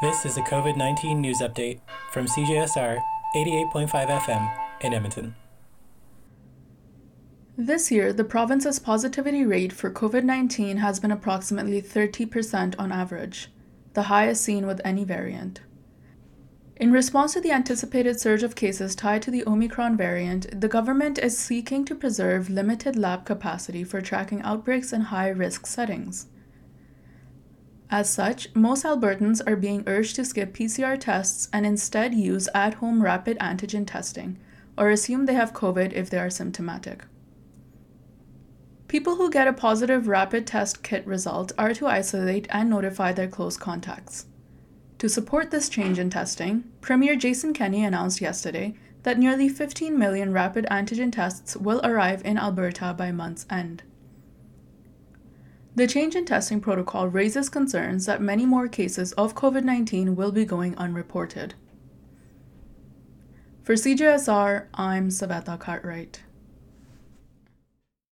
This is a COVID 19 news update from CJSR 88.5 FM in Edmonton. This year, the province's positivity rate for COVID 19 has been approximately 30% on average, the highest seen with any variant. In response to the anticipated surge of cases tied to the Omicron variant, the government is seeking to preserve limited lab capacity for tracking outbreaks in high risk settings. As such, most Albertans are being urged to skip PCR tests and instead use at home rapid antigen testing or assume they have COVID if they are symptomatic. People who get a positive rapid test kit result are to isolate and notify their close contacts. To support this change in testing, Premier Jason Kenney announced yesterday that nearly 15 million rapid antigen tests will arrive in Alberta by month's end. The change in testing protocol raises concerns that many more cases of COVID 19 will be going unreported. For CJSR, I'm Savannah Cartwright.